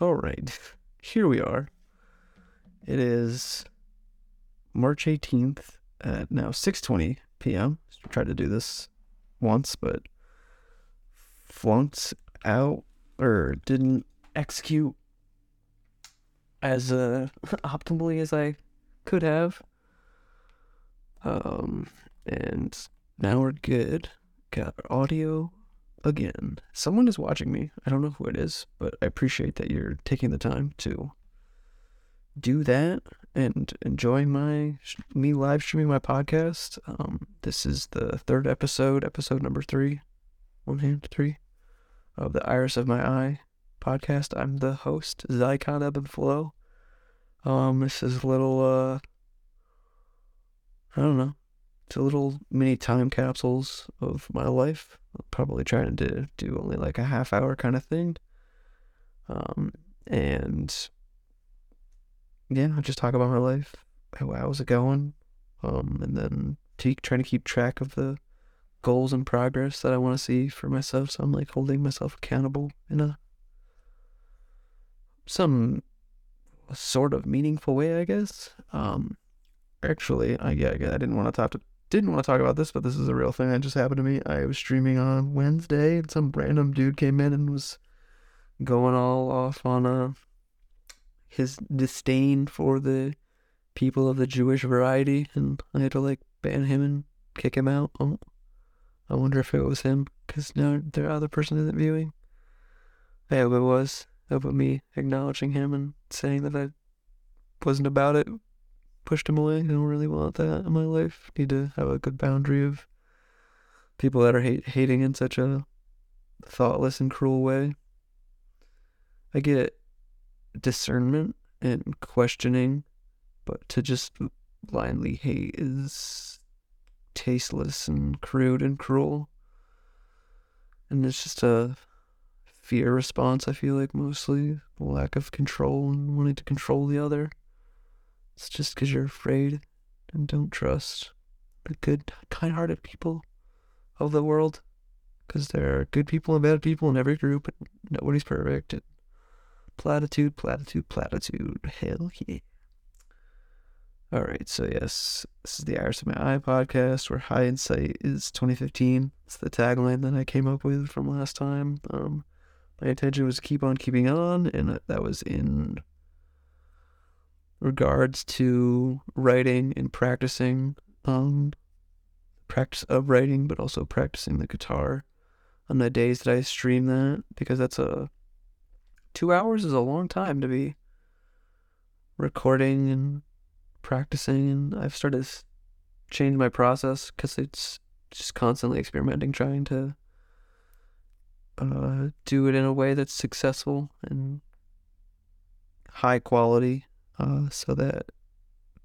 All right, here we are. It is March 18th at now 6:20 p.m. Tried to do this once, but flunked out or didn't execute as uh, optimally as I could have. Um, and now we're good. Got audio again. Someone is watching me. I don't know who it is, but I appreciate that you're taking the time to do that and enjoy my me live streaming my podcast. Um, this is the third episode, episode number three, one hand three, of the Iris of My Eye podcast. I'm the host, Zycon Ebb and Flow. Um, this is a little uh, I don't know, it's a little mini time capsules of my life. Probably trying to do only like a half hour kind of thing. Um, and yeah, I'll just talk about my life. How, how's it going? Um, and then to, trying to keep track of the goals and progress that I want to see for myself. So I'm like holding myself accountable in a some sort of meaningful way, I guess. Um, actually, I yeah, I didn't want to talk to didn't want to talk about this, but this is a real thing that just happened to me. I was streaming on Wednesday, and some random dude came in and was going all off on uh, his disdain for the people of the Jewish variety, and I had to like ban him and kick him out. Oh, I wonder if it was him, because now the other person isn't viewing. I hope it was. I hope me acknowledging him and saying that I wasn't about it pushed him away. I don't really want that in my life. Need to have a good boundary of people that are hate, hating in such a thoughtless and cruel way. I get discernment and questioning, but to just blindly hate is tasteless and crude and cruel. And it's just a fear response, I feel like, mostly. Lack of control and wanting to control the other. It's just because you're afraid and don't trust the good, kind hearted people of the world. Because there are good people and bad people in every group, and nobody's perfect. And platitude, platitude, platitude. Hell yeah. All right, so yes, this is the Iris of My Eye podcast where high insight is 2015. It's the tagline that I came up with from last time. Um, my intention was to keep on keeping on, and that was in regards to writing and practicing um practice of writing but also practicing the guitar on the days that I stream that because that's a 2 hours is a long time to be recording and practicing and I've started to change my process cuz it's just constantly experimenting trying to uh, do it in a way that's successful and high quality uh, so that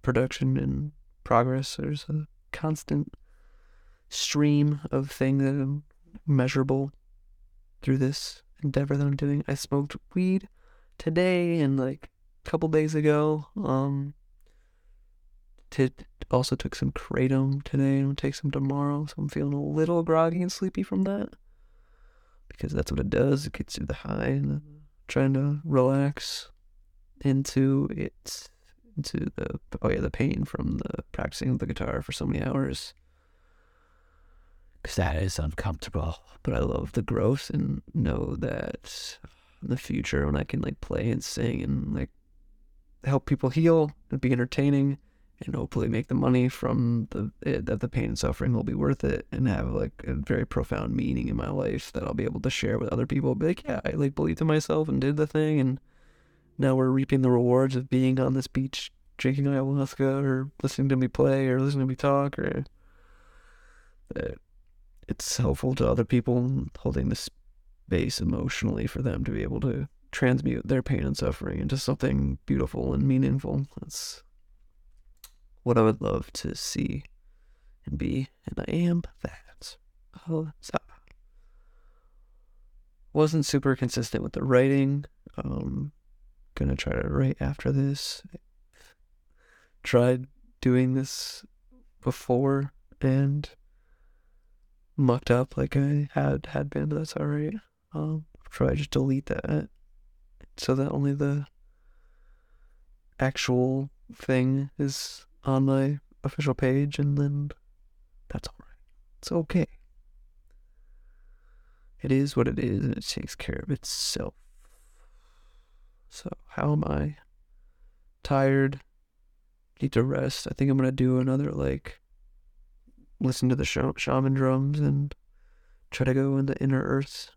production and progress there's a constant stream of things that are measurable through this endeavor that I'm doing. I smoked weed today and like a couple days ago. Um, also took some kratom today and take some tomorrow, so I'm feeling a little groggy and sleepy from that because that's what it does. It gets you the high and trying to relax into it into the oh yeah the pain from the practicing the guitar for so many hours because that is uncomfortable but i love the growth and know that in the future when i can like play and sing and like help people heal and be entertaining and hopefully make the money from the it, that the pain and suffering will be worth it and have like a very profound meaning in my life that I'll be able to share with other people. Be like, yeah, I like believed in myself and did the thing, and now we're reaping the rewards of being on this beach drinking ayahuasca or listening to me play or listening to me talk or it's helpful to other people holding this space emotionally for them to be able to transmute their pain and suffering into something beautiful and meaningful. That's what i would love to see and be and i am that. Oh, wasn't super consistent with the writing um gonna try to write after this. Tried doing this before and mucked up like I had had been, but that's alright. Um, try just delete that so that only the actual thing is on my official page, and then that's all right. It's okay. It is what it is, and it takes care of itself. So, how am I? Tired. Need to rest. I think I'm gonna do another like listen to the sh- shaman drums and try to go in the inner earth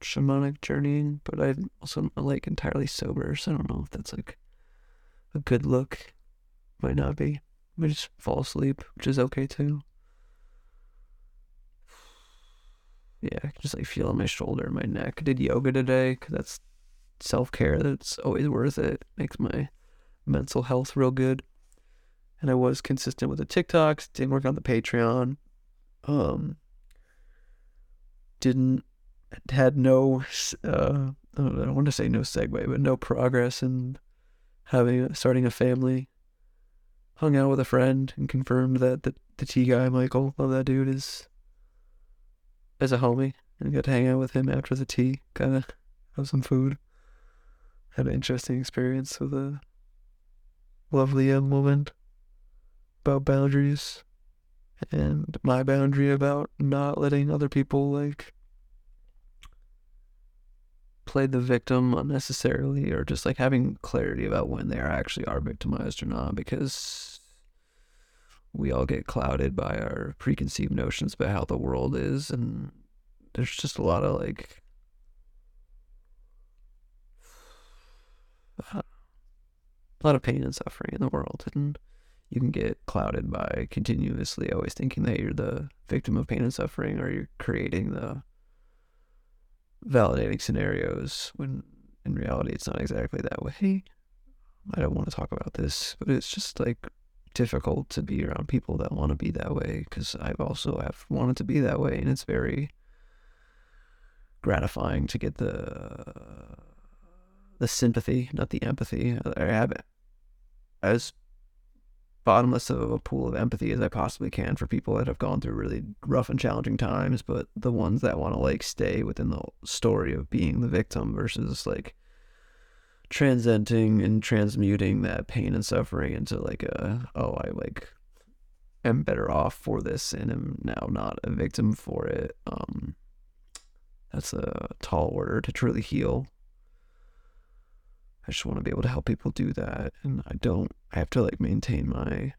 shamanic journeying. But I'm also not like entirely sober, so I don't know if that's like a good look. Might not be. I might just fall asleep, which is okay too. Yeah, I can just like feel on my shoulder, my neck. I did yoga today because that's self care. That's always worth it. Makes my mental health real good. And I was consistent with the TikToks. Didn't work on the Patreon. Um, didn't had no. Uh, I don't want to say no segue, but no progress in having starting a family. Hung out with a friend and confirmed that the the T guy Michael, love that dude, is as a homie, and got to hang out with him after the tea. Kind of have some food. Had an interesting experience with a lovely young woman about boundaries and my boundary about not letting other people like play the victim unnecessarily or just like having clarity about when they are actually are victimized or not because we all get clouded by our preconceived notions about how the world is and there's just a lot of like a lot of pain and suffering in the world and you can get clouded by continuously always thinking that you're the victim of pain and suffering or you're creating the validating scenarios when in reality it's not exactly that way. I don't want to talk about this, but it's just like difficult to be around people that want to be that way because I've also have wanted to be that way and it's very gratifying to get the the sympathy, not the empathy. I have as bottomless of a pool of empathy as I possibly can for people that have gone through really rough and challenging times, but the ones that want to like stay within the story of being the victim versus like transcending and transmuting that pain and suffering into like a oh I like am better off for this and am now not a victim for it. Um that's a tall order to truly heal. I just want to be able to help people do that. And I don't, I have to like maintain my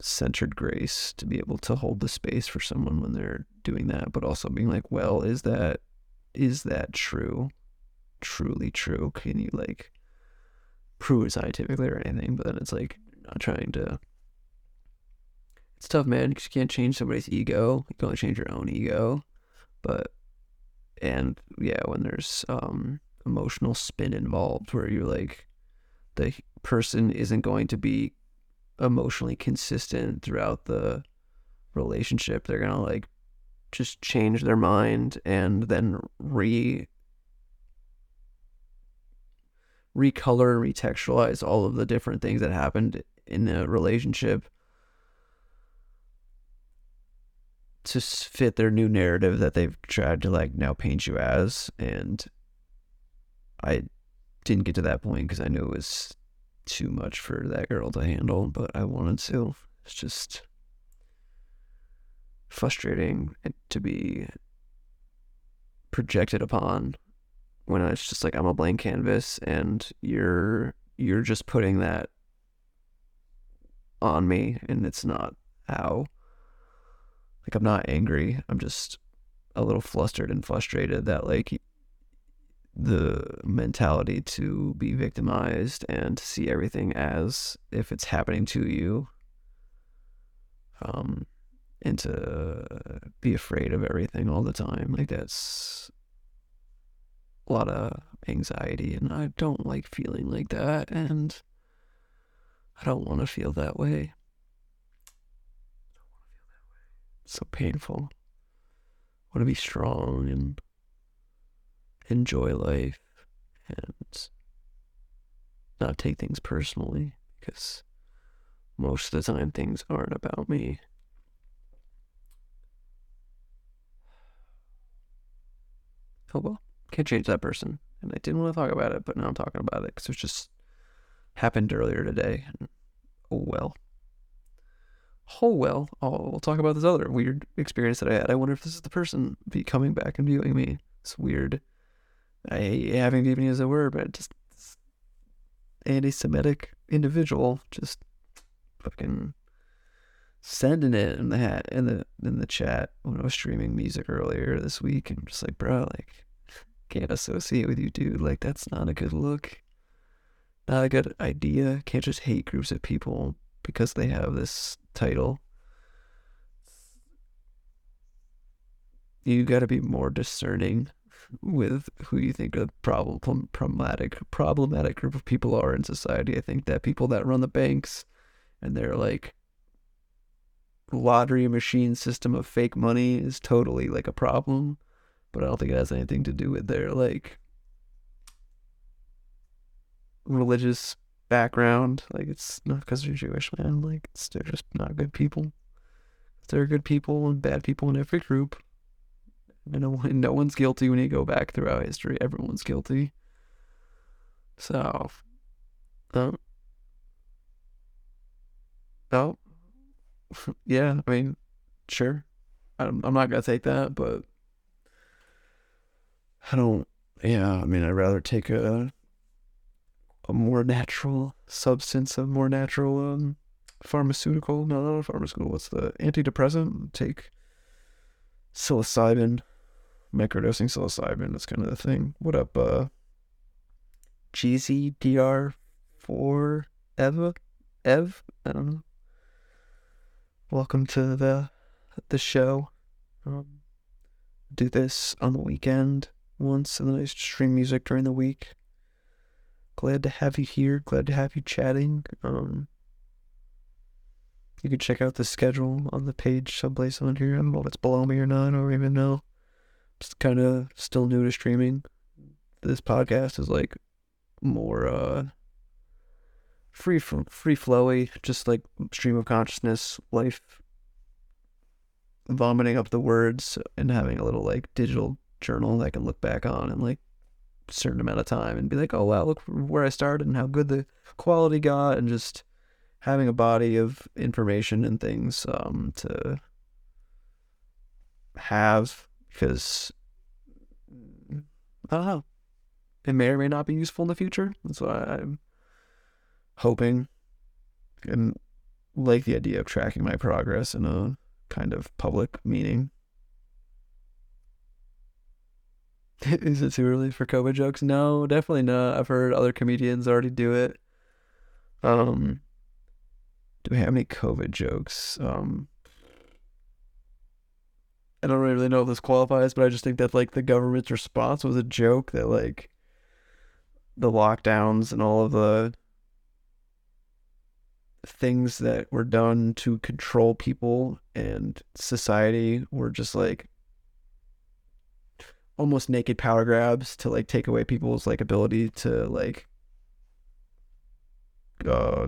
centered grace to be able to hold the space for someone when they're doing that, but also being like, well, is that, is that true? Truly true? Can you like prove it scientifically or anything? But then it's like, not trying to, it's tough, man, because you can't change somebody's ego. You can only change your own ego. But, and yeah, when there's, um, emotional spin involved where you're like the person isn't going to be emotionally consistent throughout the relationship. They're going to like just change their mind and then re recolor retextualize all of the different things that happened in the relationship to fit their new narrative that they've tried to like now paint you as. And I didn't get to that point because I knew it was too much for that girl to handle, but I wanted to. It's just frustrating to be projected upon when it's just like I'm a blank canvas and you're you're just putting that on me and it's not how like I'm not angry. I'm just a little flustered and frustrated that like the mentality to be victimized and to see everything as if it's happening to you um and to be afraid of everything all the time. Like that's a lot of anxiety and I don't like feeling like that and I don't want to feel that way. So painful. I want to be strong and enjoy life and not take things personally because most of the time things aren't about me. Oh well, Can't change that person. And I didn't want to talk about it, but now I'm talking about it because it just happened earlier today. And, oh well. Oh well. Oh, we'll talk about this other weird experience that I had. I wonder if this is the person be coming back and viewing me. It's weird. I to even use a word, but just anti-Semitic individual just fucking sending it in the hat in the in the chat when I was streaming music earlier this week, and I'm just like, bro, like, can't associate with you, dude. Like, that's not a good look. Not a good idea. Can't just hate groups of people because they have this title. You got to be more discerning with who you think a problem problematic problematic group of people are in society. I think that people that run the banks and they're like lottery machine system of fake money is totally like a problem, but I don't think it has anything to do with their like religious background. Like it's not because they're Jewish, man. Like they're just not good people. There are good people and bad people in every group. No no one's guilty when you go back throughout history. Everyone's guilty. So, um, oh, yeah, I mean, sure. I'm, I'm not gonna take that, but I don't. Yeah, I mean, I'd rather take a a more natural substance, a more natural um pharmaceutical. No, not a pharmaceutical. What's the antidepressant? Take psilocybin, microdosing psilocybin. That's kind of the thing. What up, uh? GZDR4 Eva? Ev? I don't know welcome to the the show. Um, do this on the weekend once, and then I stream music during the week. Glad to have you here. Glad to have you chatting. Um, you can check out the schedule on the page someplace on here. I don't know if it's below me or not. I don't even know. Kind of still new to streaming. This podcast is like more uh free from free flowy, just like stream of consciousness, life vomiting up the words and having a little like digital journal that I can look back on in like a certain amount of time and be like, oh wow, look where I started and how good the quality got and just having a body of information and things um, to have because I don't know. It may or may not be useful in the future. That's why I'm hoping and like the idea of tracking my progress in a kind of public meeting. Is it too early for COVID jokes? No, definitely not. I've heard other comedians already do it. Um, do we have any COVID jokes? Um, I don't really know if this qualifies, but I just think that like the government's response was a joke that like the lockdowns and all of the things that were done to control people and society were just like almost naked power grabs to like take away people's like ability to like uh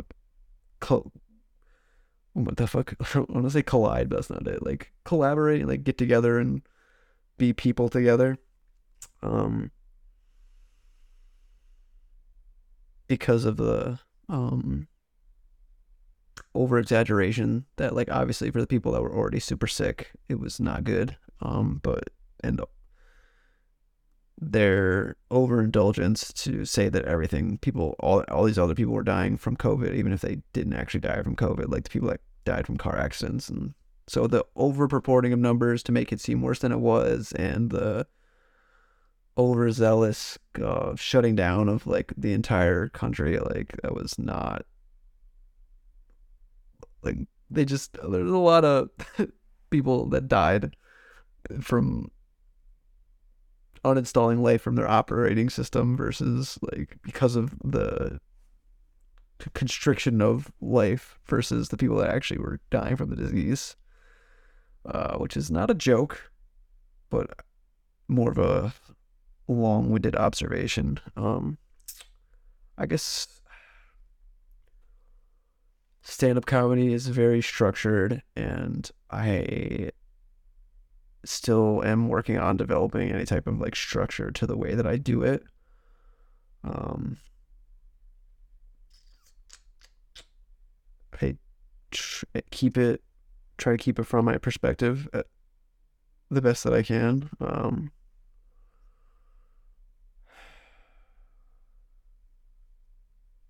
what the fuck? I want to say collide but that's not it. Like collaborate like get together and be people together. Um because of the um over exaggeration that like obviously for the people that were already super sick it was not good. Um but and their overindulgence to say that everything people all all these other people were dying from covid even if they didn't actually die from covid. Like the people that died from car accidents and so the over of numbers to make it seem worse than it was and the overzealous uh, shutting down of like the entire country like that was not like they just there's a lot of people that died from uninstalling life from their operating system versus like because of the constriction of life versus the people that actually were dying from the disease, uh, which is not a joke, but more of a long-winded observation. Um, I guess stand up comedy is very structured and I still am working on developing any type of like structure to the way that I do it. Um, I tr- keep it, try to keep it from my perspective at the best that I can. Um,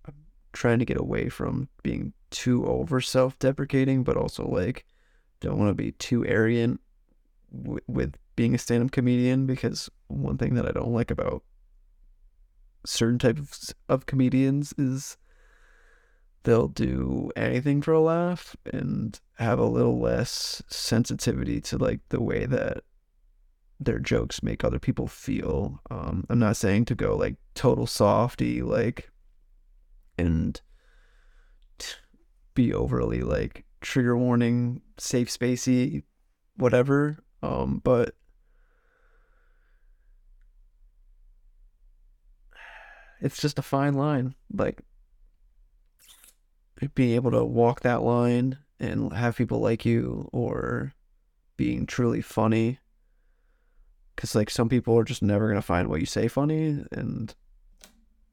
I'm trying to get away from being too over self deprecating, but also like don't want to be too arrogant with being a stand up comedian because one thing that I don't like about certain types of comedians is they'll do anything for a laugh and have a little less sensitivity to like the way that their jokes make other people feel. Um, I'm not saying to go like total softy, like, and be overly like trigger warning, safe spacey, whatever. Um, but it's just a fine line. Like being able to walk that line and have people like you or being truly funny because like some people are just never gonna find what you say funny and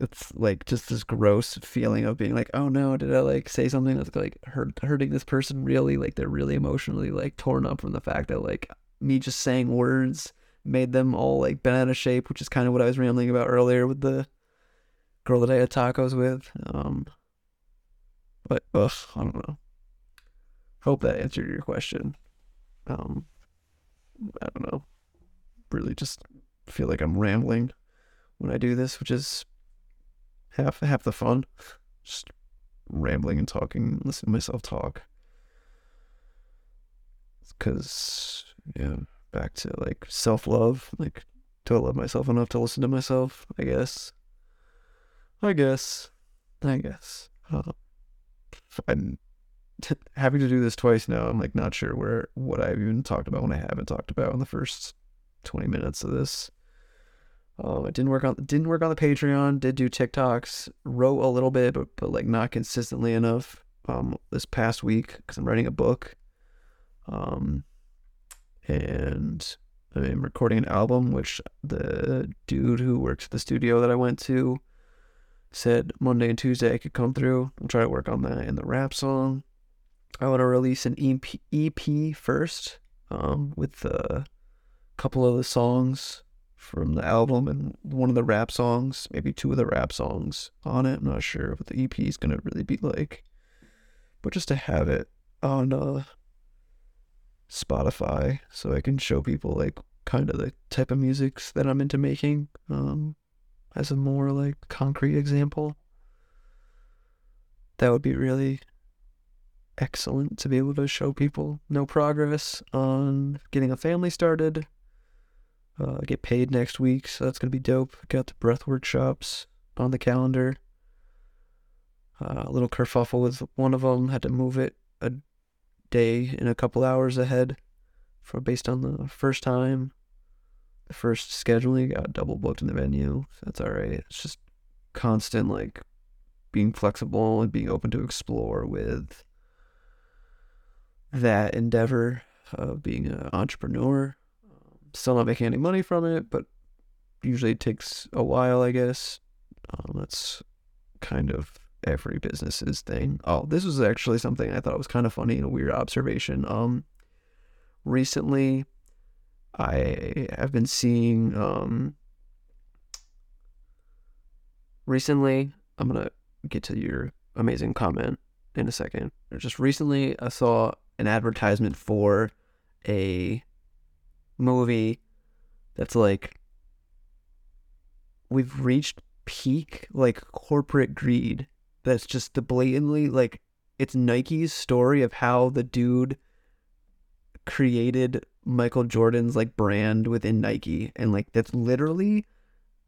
it's like just this gross feeling of being like oh no did i like say something that's like hurt, hurting this person really like they're really emotionally like torn up from the fact that like me just saying words made them all like bent out of shape which is kind of what i was rambling about earlier with the girl that i had tacos with um but ugh, I don't know. Hope that answered your question. Um, I don't know. Really, just feel like I'm rambling when I do this, which is half half the fun. Just rambling and talking, listening to myself talk. Because yeah, back to like self love. Like, do I love myself enough to listen to myself? I guess. I guess. I guess. Uh, I'm t- having to do this twice now. I'm like not sure where what I've even talked about when I haven't talked about in the first 20 minutes of this. Um, I didn't work on didn't work on the Patreon. Did do TikToks. Wrote a little bit, but, but like not consistently enough. Um, this past week because I'm writing a book. Um, and I'm recording an album, which the dude who works at the studio that I went to said Monday and Tuesday I could come through and try to work on that and the rap song. I want to release an EP, EP first um, with a couple of the songs from the album and one of the rap songs, maybe two of the rap songs on it. I'm not sure what the EP is going to really be like. But just to have it on uh, Spotify so I can show people like kind of the type of musics that I'm into making. Um, as a more like concrete example. That would be really excellent to be able to show people no progress on getting a family started. Uh, get paid next week, so that's gonna be dope. Got the breath workshops on the calendar. Uh, a little kerfuffle with one of them. Had to move it a day and a couple hours ahead, for based on the first time the first scheduling got double booked in the venue. That's all right. It's just constant like being flexible and being open to explore with that endeavor of being an entrepreneur. Still not making any money from it, but usually it takes a while, I guess. Um, that's kind of every business's thing. Oh, this was actually something I thought was kind of funny and a weird observation. Um, recently, I have been seeing um recently I'm gonna get to your amazing comment in a second. Just recently I saw an advertisement for a movie that's like we've reached peak like corporate greed that's just the blatantly like it's Nike's story of how the dude created Michael Jordan's like brand within Nike. And like that's literally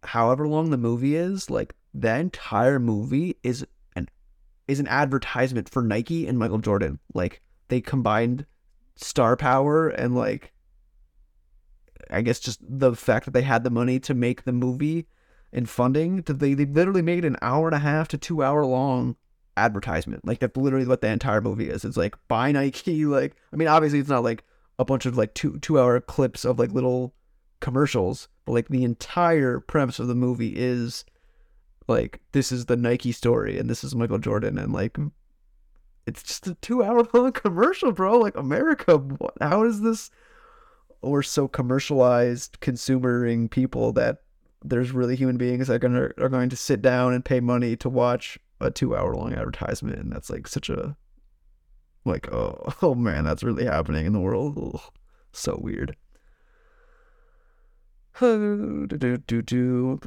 however long the movie is like that entire movie is an is an advertisement for Nike and Michael Jordan. Like they combined star power and like I guess just the fact that they had the money to make the movie and funding they, they literally made an hour and a half to two hour long advertisement like that's literally what the entire movie is it's like buy Nike like I mean obviously it's not like a bunch of like two two hour clips of like little commercials, but like the entire premise of the movie is like this is the Nike story and this is Michael Jordan and like it's just a two hour long commercial, bro. Like America, what, how is this? We're so commercialized, consumering people that there's really human beings that are gonna are going to sit down and pay money to watch a two hour long advertisement, and that's like such a like oh oh man, that's really happening in the world. Ugh, so weird. observation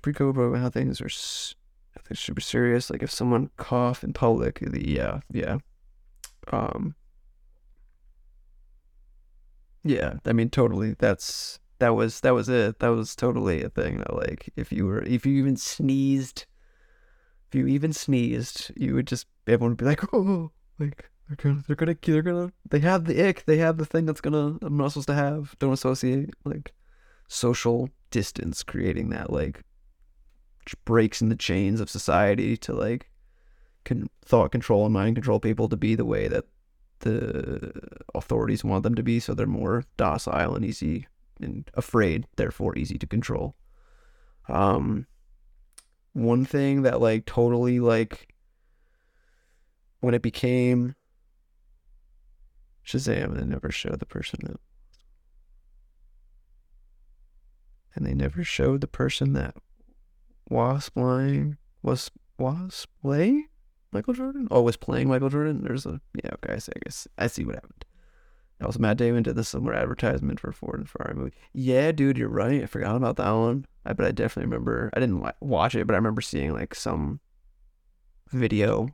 pre-COVID how things are things super serious. Like if someone cough in public, the yeah, yeah, um, yeah. I mean, totally. That's that was that was it. That was totally a thing. That like if you were if you even sneezed, if you even sneezed, you would just everyone would be like, oh, like they're gonna they're gonna they're gonna they have the ick. They have the thing that's gonna I'm not supposed to have. Don't associate like social distance, creating that like breaks in the chains of society to like can thought control and mind control people to be the way that the authorities want them to be so they're more docile and easy and afraid therefore easy to control um one thing that like totally like when it became Shazam, they never showed the person that and they never showed the person that was playing was was play Michael Jordan? Oh, was playing Michael Jordan? There's a yeah. Okay, I see. I guess I see what happened. Also, Matt Damon did the similar advertisement for Ford and Ferrari movie. Yeah, dude, you're right. I forgot about that one. I but I definitely remember. I didn't watch it, but I remember seeing like some video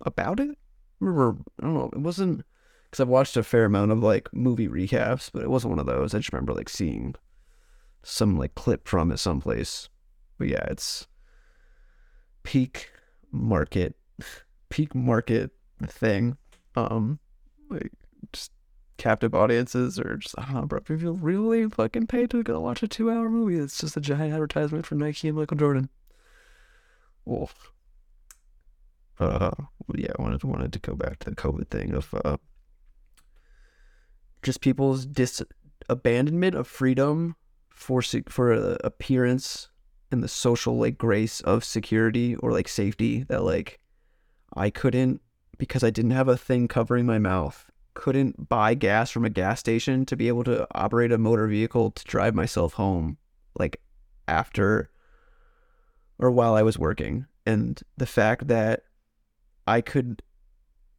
about it. I remember I don't know. It wasn't because I've watched a fair amount of like movie recaps, but it wasn't one of those. I just remember like seeing some like clip from it someplace but yeah, it's peak market, peak market thing. Um, like captive audiences or just I don't know, bro. People really fucking pay to go watch a two-hour movie. It's just a giant advertisement for Nike and Michael Jordan. Wolf. Uh, yeah, I wanted wanted to go back to the COVID thing of uh, just people's dis abandonment of freedom for for appearance and the social like grace of security or like safety that like I couldn't because I didn't have a thing covering my mouth couldn't buy gas from a gas station to be able to operate a motor vehicle to drive myself home like after or while I was working. And the fact that I could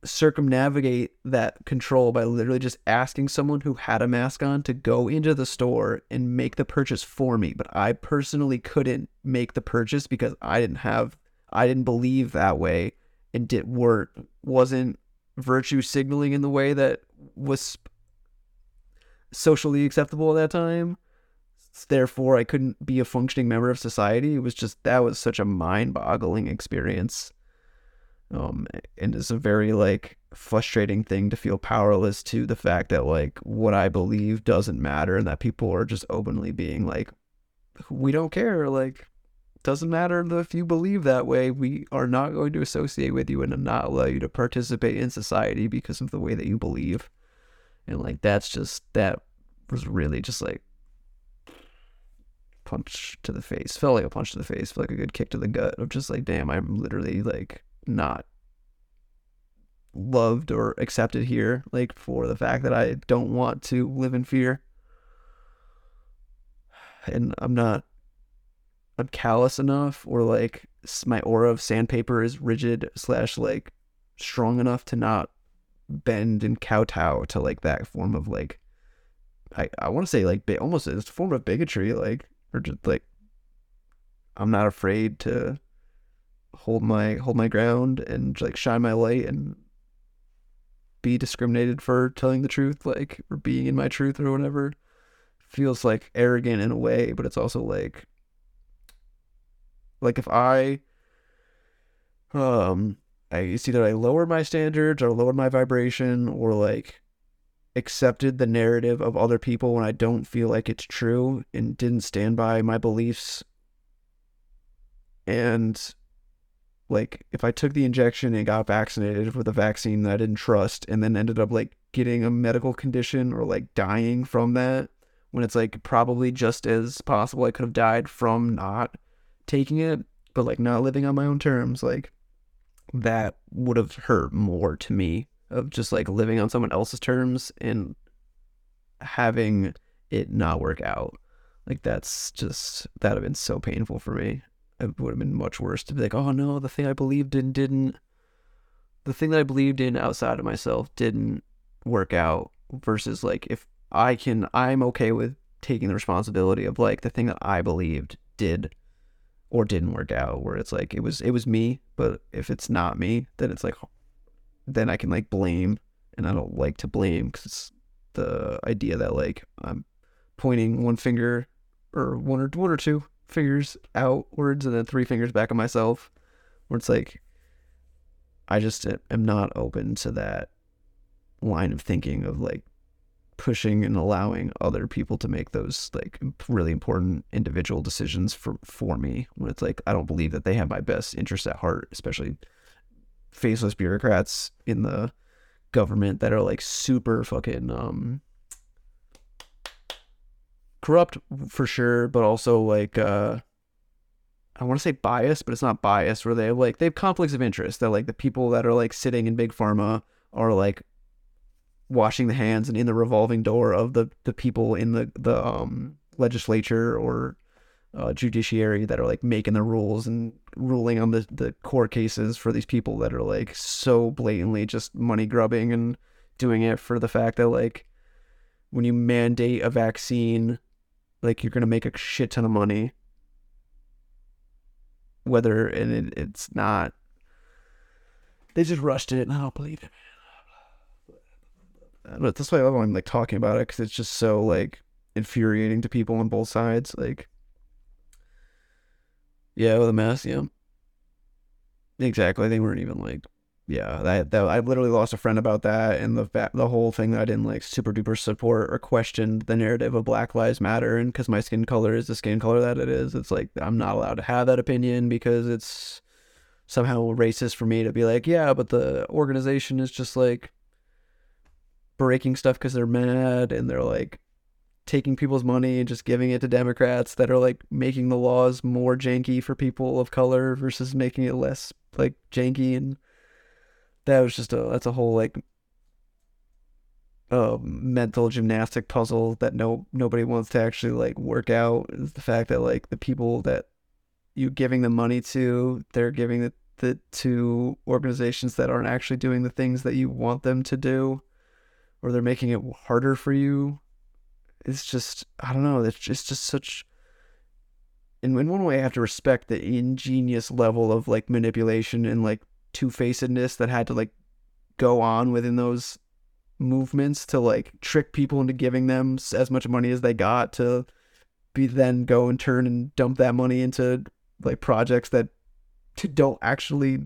circumnavigate that control by literally just asking someone who had a mask on to go into the store and make the purchase for me. But I personally couldn't make the purchase because I didn't have, I didn't believe that way. And did weren't, wasn't virtue signaling in the way that was socially acceptable at that time. Therefore, I couldn't be a functioning member of society. It was just that was such a mind-boggling experience um, and it's a very like frustrating thing to feel powerless to the fact that like what I believe doesn't matter and that people are just openly being like, we don't care. Like, doesn't matter if you believe that way. We are not going to associate with you and not allow you to participate in society because of the way that you believe. And like, that's just, that was really just like punch to the face. Felt like a punch to the face, felt like a good kick to the gut of just like, damn, I'm literally like not loved or accepted here, like for the fact that I don't want to live in fear. And I'm not, I'm callous enough, or like my aura of sandpaper is rigid slash like strong enough to not bend and kowtow to like that form of like, I, I want to say like almost it's a form of bigotry, like, or just like, I'm not afraid to hold my hold my ground and like shine my light and be discriminated for telling the truth like or being in my truth or whatever. Feels like arrogant in a way but it's also like like if i um i see that i lowered my standards or lowered my vibration or like accepted the narrative of other people when i don't feel like it's true and didn't stand by my beliefs. And like if I took the injection and got vaccinated with a vaccine that I didn't trust and then ended up like getting a medical condition or like dying from that when it's like probably just as possible I could have died from not taking it, but like not living on my own terms, like that would have hurt more to me of just like living on someone else's terms and having it not work out. Like that's just that'd have been so painful for me. It would have been much worse to be like, oh no, the thing I believed in didn't the thing that I believed in outside of myself didn't work out versus like if I can I'm okay with taking the responsibility of like the thing that I believed did or didn't work out where it's like it was it was me, but if it's not me, then it's like then I can like blame and I don't like to blame cuz it's the idea that like I'm pointing one finger or one or one or two fingers outwards and then three fingers back at myself where it's like I just uh, am not open to that line of thinking of like pushing and allowing other people to make those like really important individual decisions for for me when it's like I don't believe that they have my best interest at heart, especially faceless bureaucrats in the government that are like super fucking um corrupt for sure, but also like uh I want to say biased, but it's not biased. Where they have like they have conflicts of interest. That like the people that are like sitting in big pharma are like washing the hands and in the revolving door of the the people in the the um legislature or uh, judiciary that are like making the rules and ruling on the the court cases for these people that are like so blatantly just money grubbing and doing it for the fact that like when you mandate a vaccine like you're gonna make a shit ton of money whether and it, it's not. They just rushed it, and I don't believe it. But that's why I love when I'm like talking about it because it's just so like infuriating to people on both sides. Like, yeah, with a mess, yeah, exactly. They weren't even like yeah, that, that I literally lost a friend about that, and the the whole thing that I didn't like super duper support or question the narrative of Black Lives Matter, and because my skin color is the skin color that it is, it's like I'm not allowed to have that opinion because it's somehow racist for me to be like, yeah, but the organization is just like breaking stuff because they're mad and they're like taking people's money and just giving it to Democrats that are like making the laws more janky for people of color versus making it less like janky and that was just a that's a whole like uh, mental gymnastic puzzle that no nobody wants to actually like work out is the fact that like the people that you giving the money to they're giving it the to organizations that aren't actually doing the things that you want them to do or they're making it harder for you it's just i don't know it's just, just such in one way i have to respect the ingenious level of like manipulation and like two facedness that had to like go on within those movements to like trick people into giving them as much money as they got to be then go and turn and dump that money into like projects that don't actually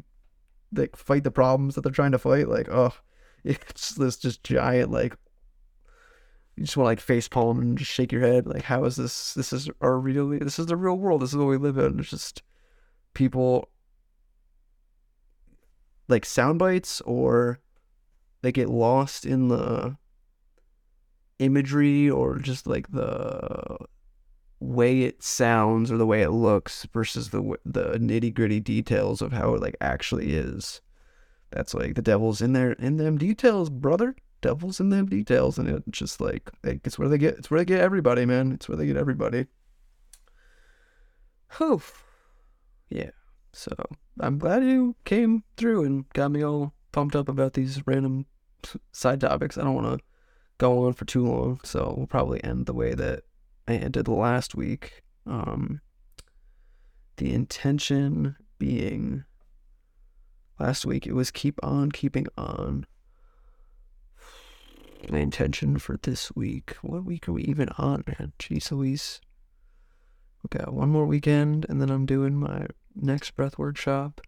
like fight the problems that they're trying to fight like oh it's this just giant like you just want to like face palm and just shake your head like how is this this is our really this is the real world this is what we live in it's just people like sound bites or they get lost in the imagery or just like the way it sounds or the way it looks versus the the nitty gritty details of how it like actually is. That's like the devil's in there in them details, brother. Devil's in them details, and it's just like it's where they get it's where they get everybody, man. It's where they get everybody. Whew. Yeah. So I'm glad you came through and got me all pumped up about these random side topics. I don't want to go on for too long, so we'll probably end the way that I ended last week. Um, the intention being last week it was keep on keeping on. My intention for this week. What week are we even on, man? Jeez Louise. Okay, one more weekend, and then I'm doing my next breath workshop.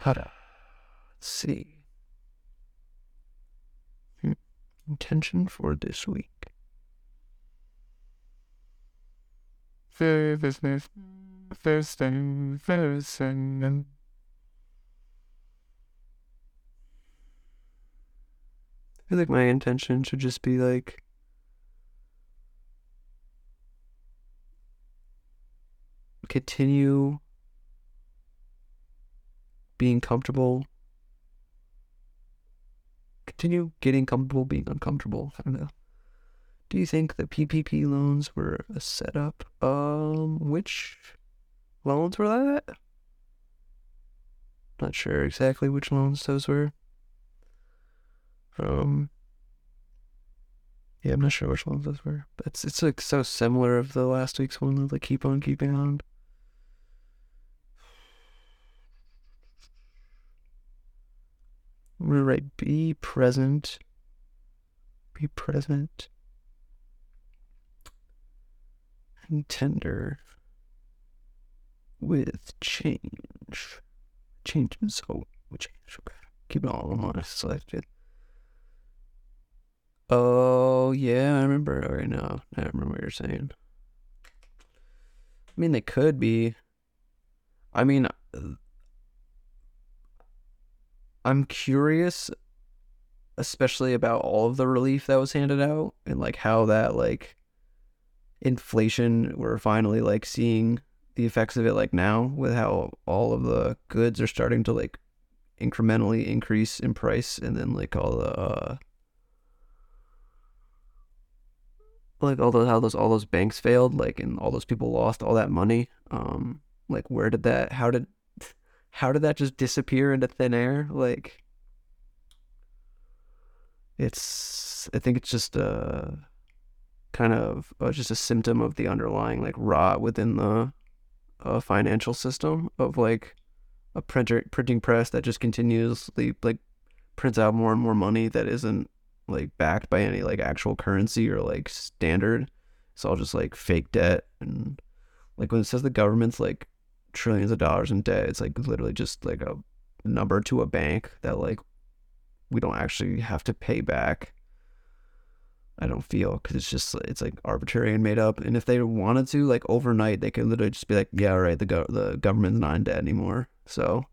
Hada. Let's see. Hmm. Intention for this week. Thursday, Thursday, Thursday. Feel like my intention should just be like continue being comfortable. Continue getting comfortable being uncomfortable. I don't know. Do you think the PPP loans were a setup? Um, which loans were that? Not sure exactly which loans those were. Um, yeah, I'm not sure which ones those were. But it's it's like so similar of the last week's one, like keep on keeping on. Gonna write be present. Be present. And tender with change. Changes. Oh, change. Okay. Keep it all on selected. Oh yeah, I remember. right now, I remember what you're saying. I mean, they could be. I mean, I'm curious, especially about all of the relief that was handed out and like how that like inflation we're finally like seeing the effects of it like now with how all of the goods are starting to like incrementally increase in price and then like all the uh like all those how those all those banks failed like and all those people lost all that money um like where did that how did how did that just disappear into thin air? Like it's i think it's just a kind of uh, just a symptom of the underlying like rot within the uh, financial system of like a printer printing press that just continuously like prints out more and more money that isn't like backed by any like actual currency or like standard. It's all just like fake debt and like when it says the government's like trillions of dollars in debt, it's like literally just like a number to a bank that like we don't actually have to pay back. I don't feel because it's just it's like arbitrary and made up. And if they wanted to, like overnight, they could literally just be like, "Yeah, all right, the go- the government's not in debt anymore." So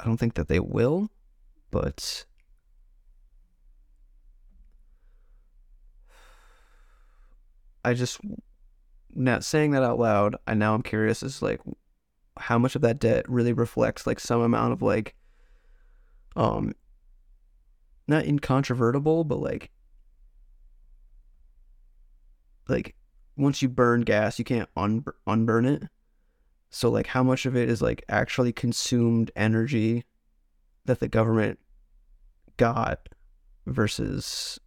I don't think that they will, but I just now saying that out loud, I now I'm curious is like how much of that debt really reflects like some amount of like um not incontrovertible, but like like once you burn gas, you can't un- unburn it. So like how much of it is like actually consumed energy that the government got versus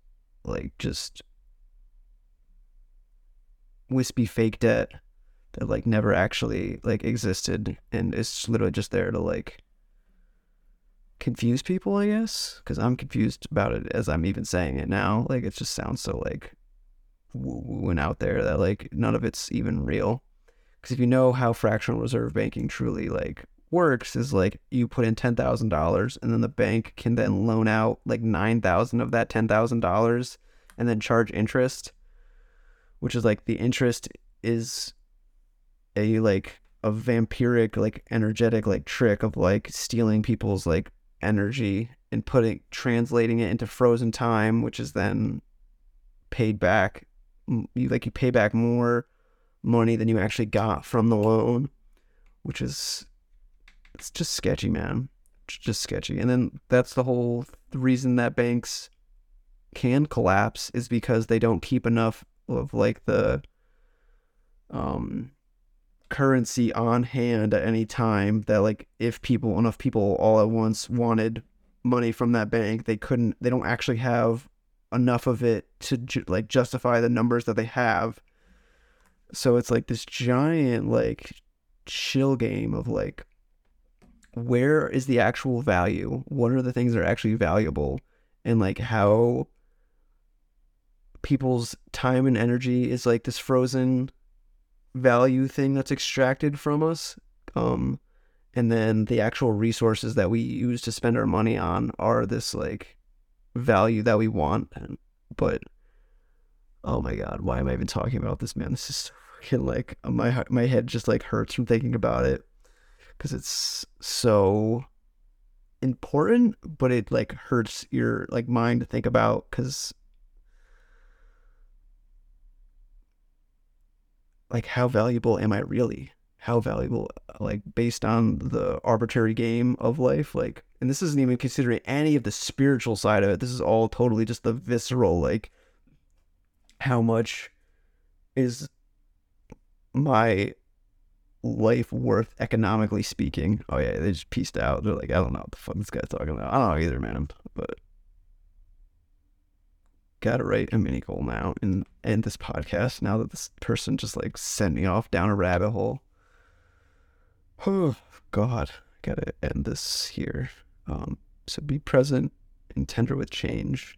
like just wispy fake debt that like never actually like existed and it's literally just there to like confuse people i guess? Because i'm confused about it as i'm even saying it now. Like it just sounds so like woo and out there that like none of it's even real. Because if you know how fractional reserve banking truly like works is like you put in ten thousand dollars and then the bank can then loan out like nine thousand of that ten thousand dollars and then charge interest, which is like the interest is a like a vampiric like energetic like trick of like stealing people's like energy and putting translating it into frozen time, which is then paid back. You like you pay back more money than you actually got from the loan, which is it's just sketchy, man. It's just sketchy. And then that's the whole reason that banks can collapse is because they don't keep enough of like the um currency on hand at any time that like if people enough people all at once wanted money from that bank they couldn't they don't actually have enough of it to ju- like justify the numbers that they have so it's like this giant like chill game of like where is the actual value? What are the things that are actually valuable? And like how people's time and energy is like this frozen value thing that's extracted from us. Um, and then the actual resources that we use to spend our money on are this like value that we want. But oh my god, why am I even talking about this, man? This is so freaking like my my head just like hurts from thinking about it because it's so important, but it like hurts your like mind to think about because like how valuable am I really? How valuable, like based on the arbitrary game of life, like, and this isn't even considering any of the spiritual side of it. This is all totally just the visceral, like, how much is my life worth economically speaking? Oh yeah, they just pieced out. They're like, I don't know what the fuck this guy's talking about. I don't know either, man. But gotta write a mini goal now and end this podcast now that this person just like sent me off down a rabbit hole. Oh God, gotta end this here. Um, so be present and tender with change.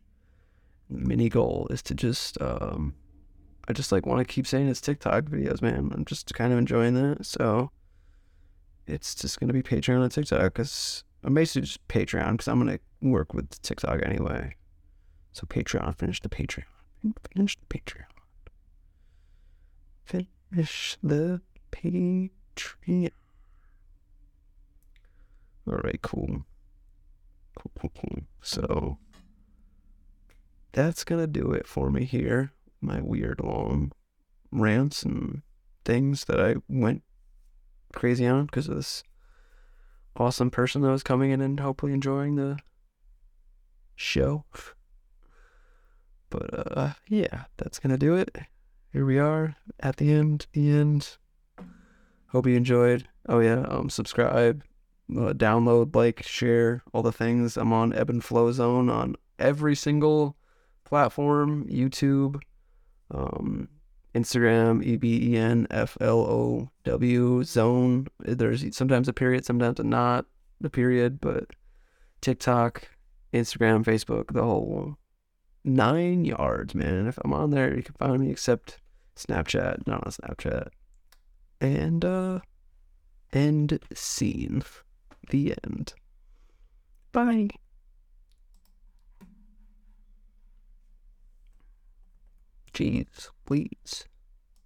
Mini goal is to just um, I just like want to keep saying it's TikTok videos, man. I'm just kind of enjoying that. So it's just gonna be Patreon and TikTok because I'm basically just Patreon because I'm gonna work with TikTok anyway. So Patreon, finish the Patreon. Finish the Patreon. Finish the Patreon. All right, cool. Cool, cool, cool. So that's gonna do it for me here. My weird long rants and things that I went crazy on because of this awesome person that was coming in and hopefully enjoying the show. But uh yeah, that's gonna do it. Here we are at the end, the end. Hope you enjoyed. Oh yeah, um subscribe, uh, download, like, share, all the things. I'm on Ebb and Flow Zone on every single platform, YouTube, um, Instagram, E B E N F L O W Zone. There's sometimes a period, sometimes a not a period, but TikTok, Instagram, Facebook, the whole nine yards, man. If I'm on there, you can find me except Snapchat, not on Snapchat. And uh end scene. The end. Bye. Jeez, please.